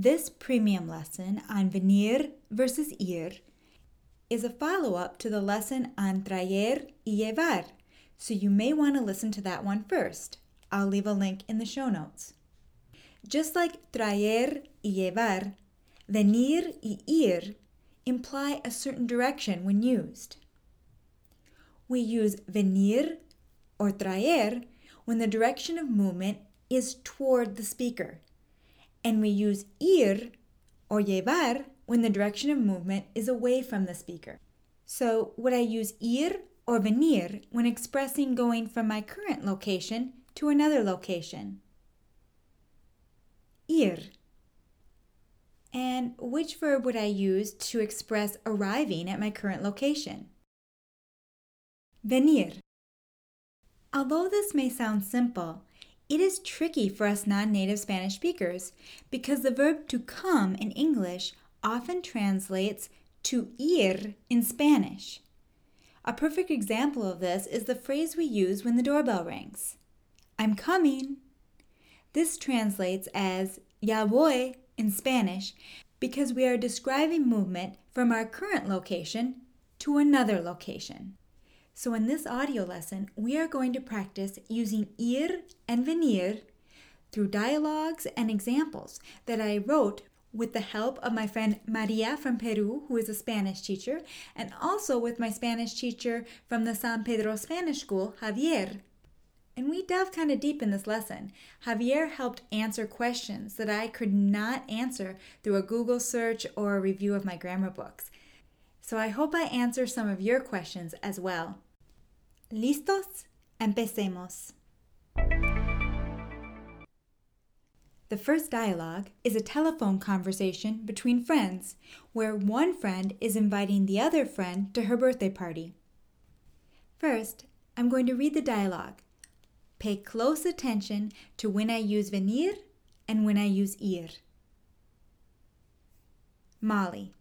This premium lesson on venir versus ir is a follow up to the lesson on traer y llevar, so you may want to listen to that one first. I'll leave a link in the show notes. Just like traer y llevar, venir y ir imply a certain direction when used. We use venir or traer when the direction of movement is toward the speaker, and we use ir or llevar when the direction of movement is away from the speaker. So, would I use ir or venir when expressing going from my current location to another location? Ir. And which verb would I use to express arriving at my current location? Venir. Although this may sound simple, it is tricky for us non native Spanish speakers because the verb to come in English often translates to ir in Spanish. A perfect example of this is the phrase we use when the doorbell rings I'm coming. This translates as ya voy in Spanish because we are describing movement from our current location to another location. So, in this audio lesson, we are going to practice using ir and venir through dialogues and examples that I wrote with the help of my friend Maria from Peru, who is a Spanish teacher, and also with my Spanish teacher from the San Pedro Spanish School, Javier. And we delve kind of deep in this lesson. Javier helped answer questions that I could not answer through a Google search or a review of my grammar books. So I hope I answer some of your questions as well. ¿Listos? Empecemos. The first dialogue is a telephone conversation between friends where one friend is inviting the other friend to her birthday party. First, I'm going to read the dialogue Pay close attention to when I use venir and when I use ir. Molly.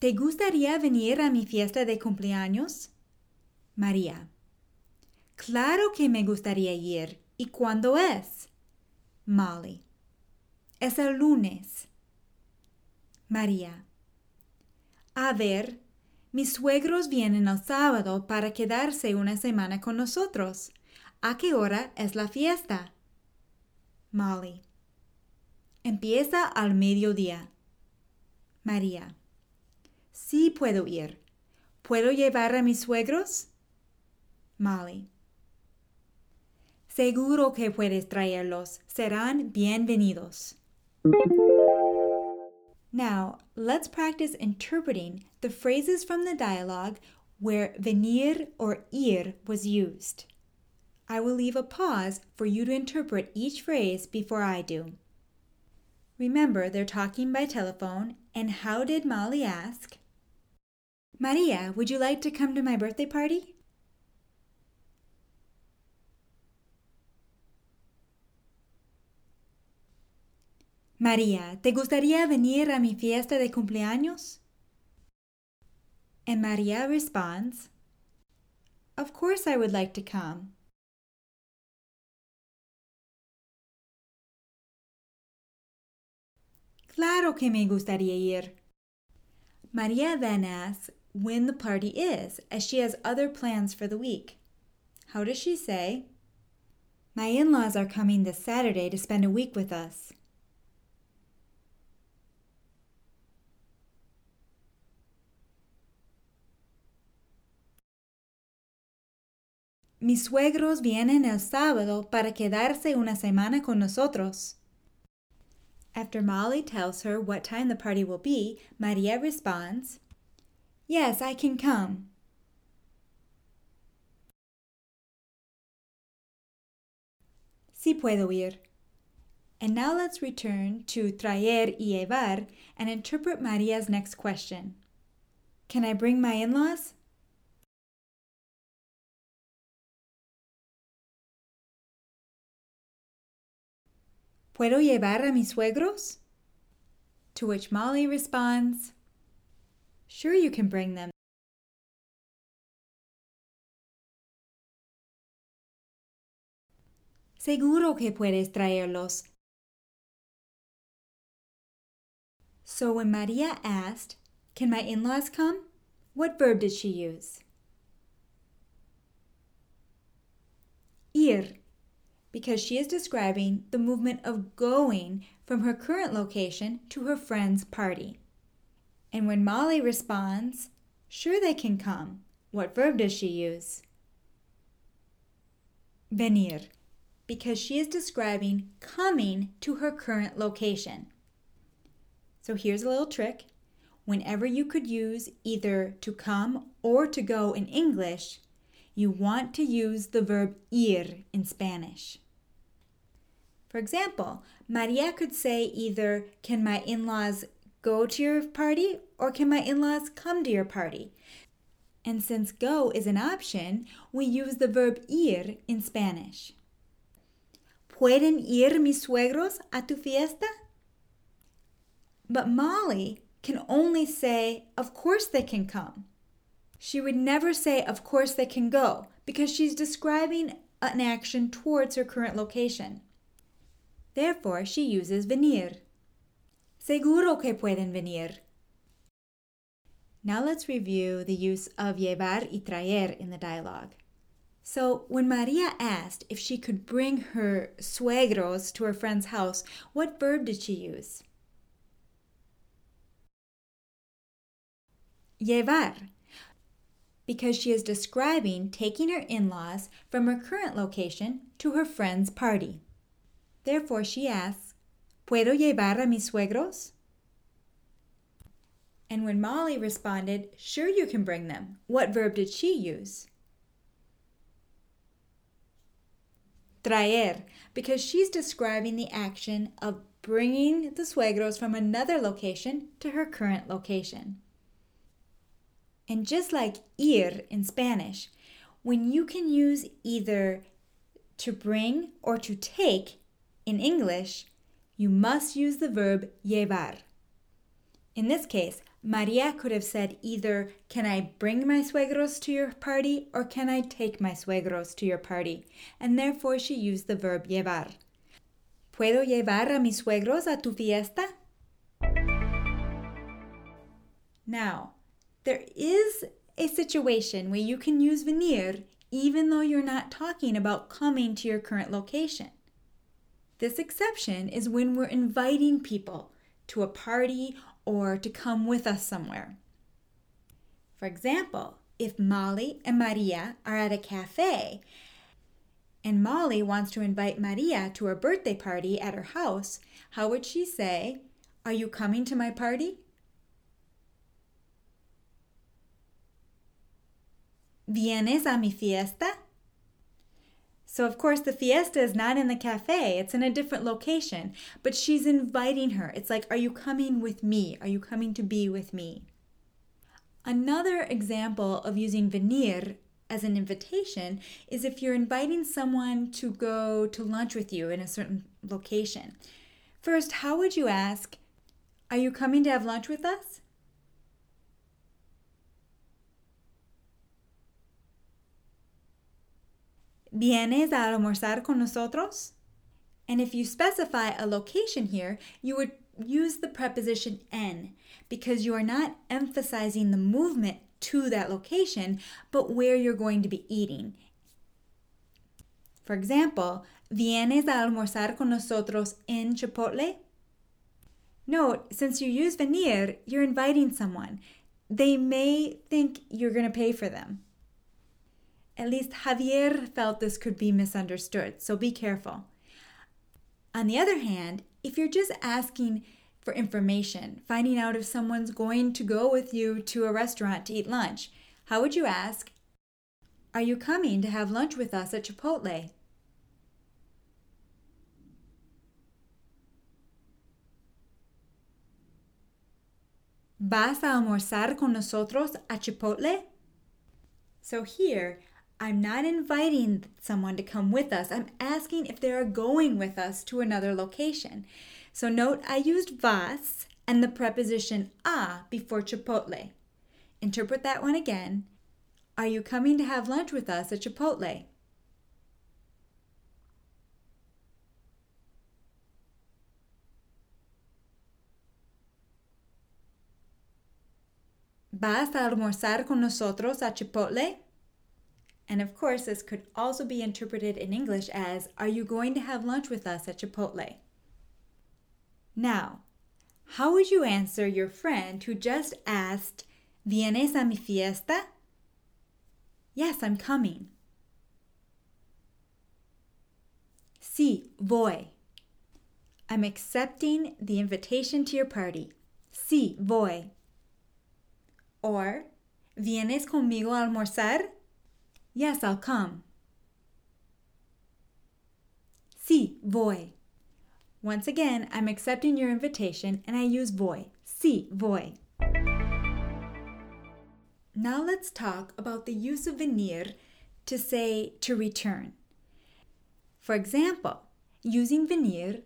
¿Te gustaría venir a mi fiesta de cumpleaños? María. Claro que me gustaría ir. ¿Y cuándo es? Molly. Es el lunes. María. A ver, mis suegros vienen el sábado para quedarse una semana con nosotros. ¿A qué hora es la fiesta? Molly. Empieza al mediodía. María. Sí puedo ir. ¿Puedo llevar a mis suegros? Molly. Seguro que puedes traerlos. Serán bienvenidos. Now, let's practice interpreting the phrases from the dialogue where venir or ir was used. I will leave a pause for you to interpret each phrase before I do. Remember, they're talking by telephone, and how did Molly ask? Maria, would you like to come to my birthday party? María, ¿te gustaría venir a mi fiesta de cumpleaños? And Maria responds, Of course I would like to come. Claro que me gustaría ir. Maria then asks when the party is, as she has other plans for the week. How does she say? My in laws are coming this Saturday to spend a week with us. Mis suegros vienen el sábado para quedarse una semana con nosotros. After Molly tells her what time the party will be, Maria responds, Yes, I can come. Sí puedo ir. And now let's return to traer y llevar and interpret Maria's next question. Can I bring my in laws? ¿Puedo llevar a mis suegros? To which Molly responds, Sure, you can bring them. Seguro que puedes traerlos. So when Maria asked, Can my in laws come? What verb did she use? Ir, because she is describing the movement of going from her current location to her friend's party. And when Molly responds, Sure, they can come, what verb does she use? Venir, because she is describing coming to her current location. So here's a little trick. Whenever you could use either to come or to go in English, you want to use the verb ir in Spanish. For example, Maria could say either, Can my in laws go to your party or can my in laws come to your party? And since go is an option, we use the verb ir in Spanish. ¿Pueden ir mis suegros a tu fiesta? But Molly can only say, Of course they can come. She would never say, Of course they can go, because she's describing an action towards her current location. Therefore, she uses venir. Seguro que pueden venir. Now let's review the use of llevar y traer in the dialogue. So, when Maria asked if she could bring her suegros to her friend's house, what verb did she use? Llevar, because she is describing taking her in laws from her current location to her friend's party. Therefore, she asks, ¿Puedo llevar a mis suegros? And when Molly responded, Sure, you can bring them, what verb did she use? Traer, because she's describing the action of bringing the suegros from another location to her current location. And just like ir in Spanish, when you can use either to bring or to take in English, you must use the verb llevar. In this case, Maria could have said either, Can I bring my suegros to your party or can I take my suegros to your party? And therefore she used the verb llevar. ¿Puedo llevar a mis suegros a tu fiesta? Now, there is a situation where you can use venir even though you're not talking about coming to your current location. This exception is when we're inviting people to a party or to come with us somewhere. For example, if Molly and Maria are at a cafe and Molly wants to invite Maria to her birthday party at her house, how would she say, Are you coming to my party? ¿Vienes a mi fiesta? So, of course, the fiesta is not in the cafe, it's in a different location, but she's inviting her. It's like, Are you coming with me? Are you coming to be with me? Another example of using venir as an invitation is if you're inviting someone to go to lunch with you in a certain location. First, how would you ask, Are you coming to have lunch with us? ¿Vienes a almorzar con nosotros? And if you specify a location here, you would use the preposition en because you are not emphasizing the movement to that location, but where you're going to be eating. For example, ¿vienes a almorzar con nosotros en Chipotle? Note, since you use venir, you're inviting someone. They may think you're going to pay for them. At least Javier felt this could be misunderstood, so be careful. On the other hand, if you're just asking for information, finding out if someone's going to go with you to a restaurant to eat lunch, how would you ask, Are you coming to have lunch with us at Chipotle? ¿Vas a almorzar con nosotros a Chipotle? So here, I'm not inviting someone to come with us. I'm asking if they are going with us to another location. So note I used vas and the preposition a before Chipotle. Interpret that one again. Are you coming to have lunch with us at Chipotle? ¿Vas a almorzar con nosotros a Chipotle? And of course, this could also be interpreted in English as Are you going to have lunch with us at Chipotle? Now, how would you answer your friend who just asked, ¿Vienes a mi fiesta? Yes, I'm coming. Sí, voy. I'm accepting the invitation to your party. Sí, voy. Or, ¿Vienes conmigo a almorzar? Yes, I'll come. Sí, voy. Once again, I'm accepting your invitation and I use voy. Sí, voy. Now let's talk about the use of venir to say to return. For example, using venir,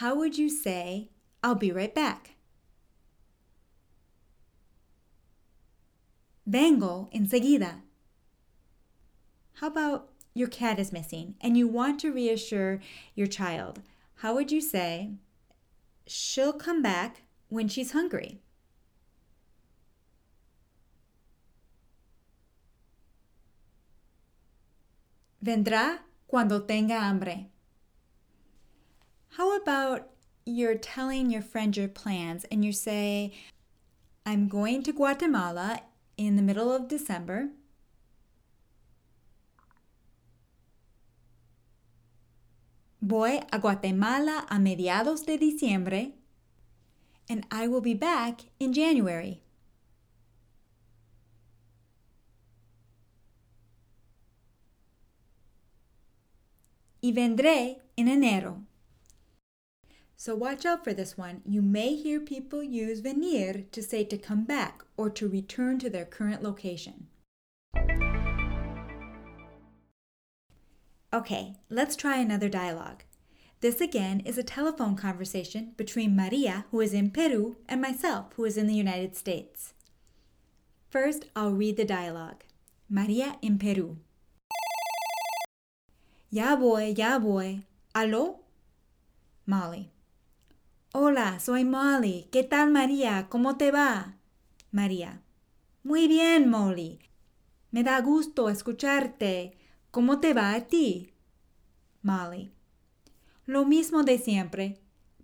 how would you say, I'll be right back? Vengo enseguida. How about your cat is missing and you want to reassure your child? How would you say, she'll come back when she's hungry? Vendrá cuando tenga hambre. How about you're telling your friend your plans and you say, I'm going to Guatemala in the middle of December. Voy a Guatemala a mediados de diciembre and I will be back in January. Y vendré en enero. So watch out for this one. You may hear people use venir to say to come back or to return to their current location. Okay, let's try another dialogue. This again is a telephone conversation between Maria, who is in Peru, and myself, who is in the United States. First, I'll read the dialogue. Maria in Peru. Ya voy, ya voy. ¿Aló? Molly. Hola, soy Molly. ¿Qué tal, María? ¿Cómo te va? María. Muy bien, Molly. Me da gusto escucharte. ¿Cómo te va a ti? Molly. Lo mismo de siempre,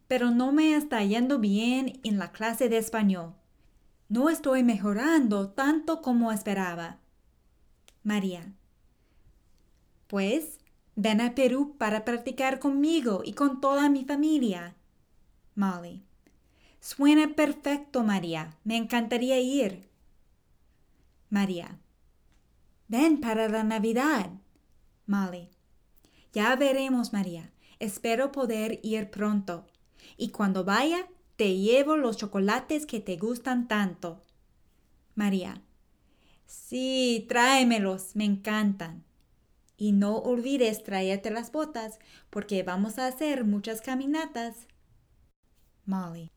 pero no me está yendo bien en la clase de español. No estoy mejorando tanto como esperaba. María. Pues, ven a Perú para practicar conmigo y con toda mi familia. Molly. Suena perfecto, María. Me encantaría ir. María. Ven para la Navidad. Molly. Ya veremos, María. Espero poder ir pronto. Y cuando vaya, te llevo los chocolates que te gustan tanto. María. Sí, tráemelos, me encantan. Y no olvides traerte las botas, porque vamos a hacer muchas caminatas. Molly.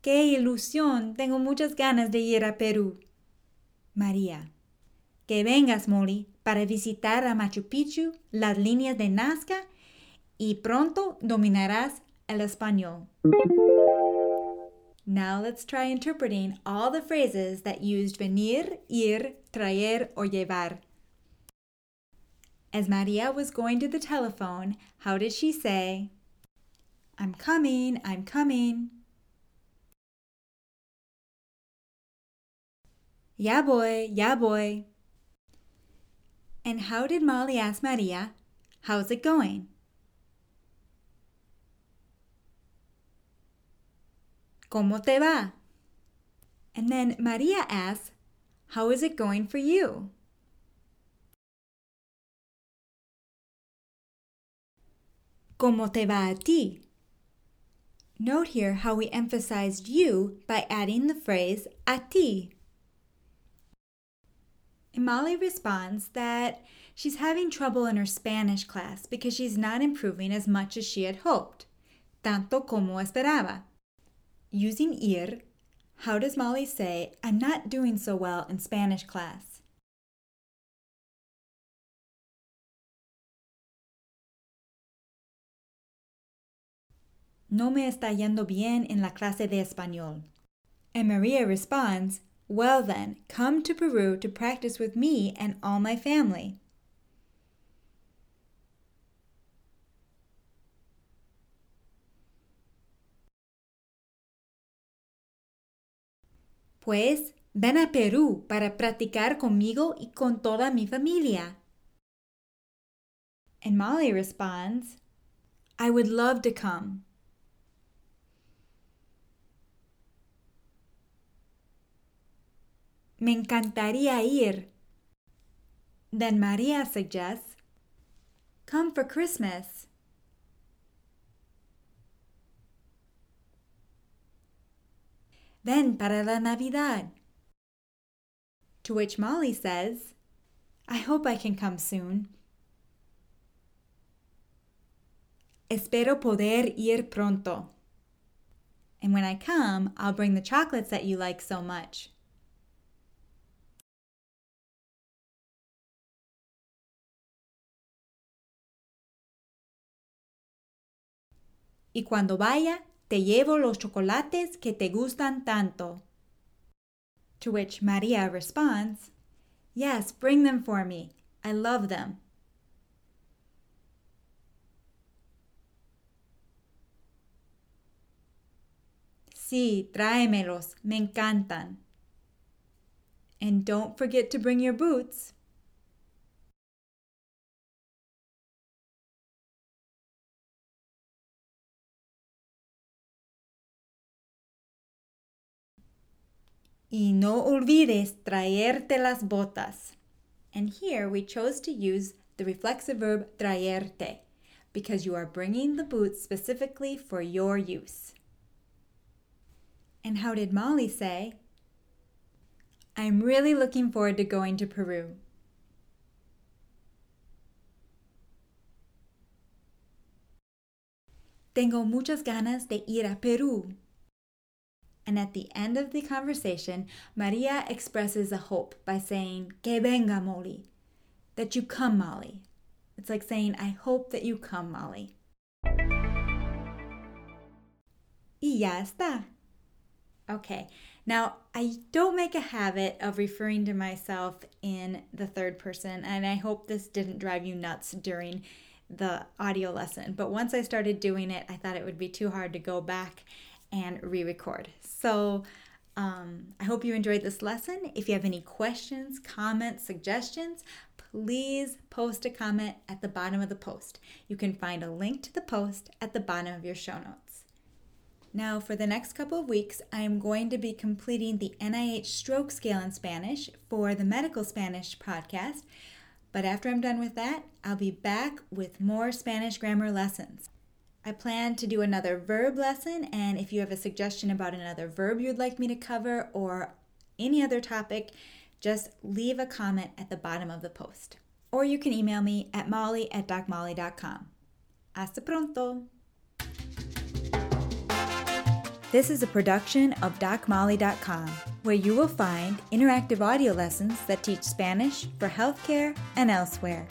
¡Qué ilusión! Tengo muchas ganas de ir a Perú. María. Que vengas, Molly, para visitar a Machu Picchu, las líneas de Nazca y pronto dominarás el español. Now let's try interpreting all the phrases that used venir, ir, traer, or llevar. As Maria was going to the telephone, how did she say, I'm coming, I'm coming. Yeah, boy, yeah, boy. And how did Molly ask Maria, How's it going? ¿Cómo te va? And then Maria asks, How is it going for you? ¿Cómo te va a ti? Note here how we emphasized you by adding the phrase a ti. Molly responds that she's having trouble in her Spanish class because she's not improving as much as she had hoped, tanto como esperaba. Using ir, how does Molly say, I'm not doing so well in Spanish class? No me está yendo bien en la clase de español. And Maria responds, Well, then, come to Peru to practice with me and all my family. Pues ven a Perú para practicar conmigo y con toda mi familia. And Molly responds, I would love to come. Me encantaría ir. Then Maria suggests, Come for Christmas. Ven para la Navidad. To which Molly says, I hope I can come soon. Espero poder ir pronto. And when I come, I'll bring the chocolates that you like so much. Y cuando vaya, te llevo los chocolates que te gustan tanto. To which Maria responds, Yes, bring them for me. I love them. Sí, tráemelos. Me encantan. And don't forget to bring your boots. Y no olvides traerte las botas. And here we chose to use the reflexive verb traerte because you are bringing the boots specifically for your use. And how did Molly say? I'm really looking forward to going to Peru. Tengo muchas ganas de ir a Perú. And at the end of the conversation, Maria expresses a hope by saying, Que venga, Molly. That you come, Molly. It's like saying, I hope that you come, Molly. Y ya está. Okay, now I don't make a habit of referring to myself in the third person, and I hope this didn't drive you nuts during the audio lesson. But once I started doing it, I thought it would be too hard to go back and re record. So um, I hope you enjoyed this lesson. If you have any questions, comments, suggestions, please post a comment at the bottom of the post. You can find a link to the post at the bottom of your show notes. Now, for the next couple of weeks, I am going to be completing the NIH stroke scale in Spanish for the Medical Spanish podcast. But after I'm done with that, I'll be back with more Spanish grammar lessons. I plan to do another verb lesson, and if you have a suggestion about another verb you'd like me to cover or any other topic, just leave a comment at the bottom of the post. Or you can email me at molly at docmolly.com. Hasta pronto! This is a production of DocMolly.com, where you will find interactive audio lessons that teach Spanish for healthcare and elsewhere.